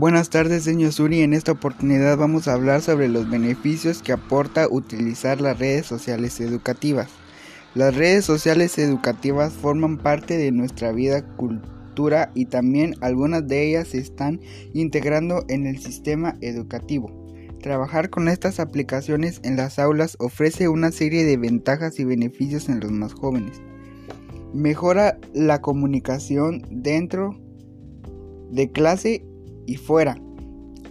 Buenas tardes, señor Suri. En esta oportunidad vamos a hablar sobre los beneficios que aporta utilizar las redes sociales educativas. Las redes sociales educativas forman parte de nuestra vida, cultura y también algunas de ellas se están integrando en el sistema educativo. Trabajar con estas aplicaciones en las aulas ofrece una serie de ventajas y beneficios en los más jóvenes. Mejora la comunicación dentro de clase y fuera.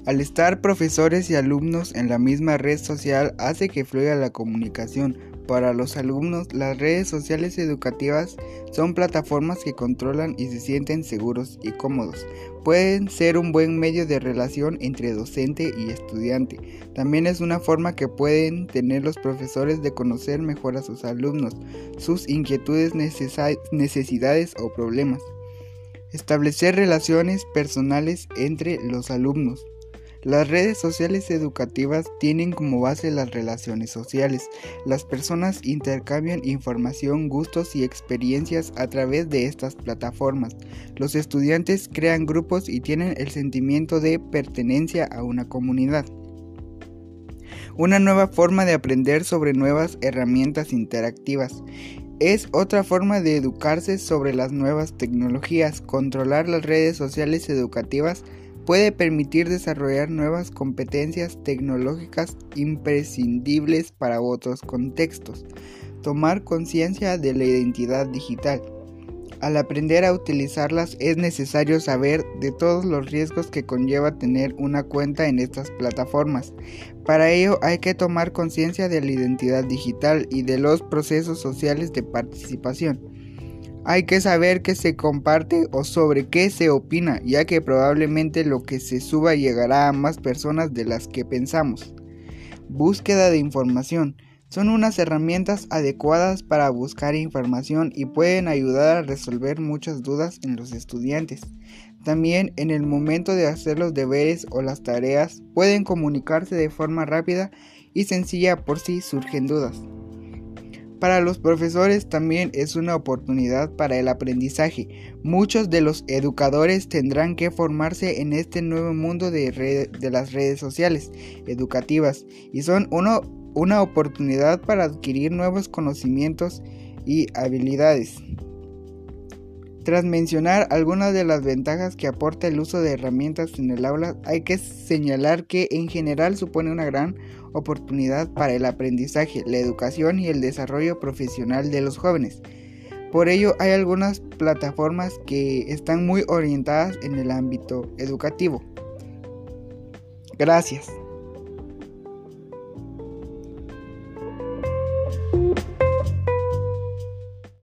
Al estar profesores y alumnos en la misma red social hace que fluya la comunicación. Para los alumnos, las redes sociales educativas son plataformas que controlan y se sienten seguros y cómodos. Pueden ser un buen medio de relación entre docente y estudiante. También es una forma que pueden tener los profesores de conocer mejor a sus alumnos, sus inquietudes, necesidades o problemas. Establecer relaciones personales entre los alumnos. Las redes sociales educativas tienen como base las relaciones sociales. Las personas intercambian información, gustos y experiencias a través de estas plataformas. Los estudiantes crean grupos y tienen el sentimiento de pertenencia a una comunidad. Una nueva forma de aprender sobre nuevas herramientas interactivas. Es otra forma de educarse sobre las nuevas tecnologías. Controlar las redes sociales educativas puede permitir desarrollar nuevas competencias tecnológicas imprescindibles para otros contextos. Tomar conciencia de la identidad digital. Al aprender a utilizarlas es necesario saber de todos los riesgos que conlleva tener una cuenta en estas plataformas. Para ello hay que tomar conciencia de la identidad digital y de los procesos sociales de participación. Hay que saber qué se comparte o sobre qué se opina, ya que probablemente lo que se suba llegará a más personas de las que pensamos. Búsqueda de información son unas herramientas adecuadas para buscar información y pueden ayudar a resolver muchas dudas en los estudiantes. También en el momento de hacer los deberes o las tareas pueden comunicarse de forma rápida y sencilla por si surgen dudas. Para los profesores también es una oportunidad para el aprendizaje. Muchos de los educadores tendrán que formarse en este nuevo mundo de, las redes sociales educativas y son uno una oportunidad para adquirir nuevos conocimientos y habilidades. Tras mencionar algunas de las ventajas que aporta el uso de herramientas en el aula, hay que señalar que en general supone una gran oportunidad para el aprendizaje, la educación y el desarrollo profesional de los jóvenes. Por ello hay algunas plataformas que están muy orientadas en el ámbito educativo. Gracias.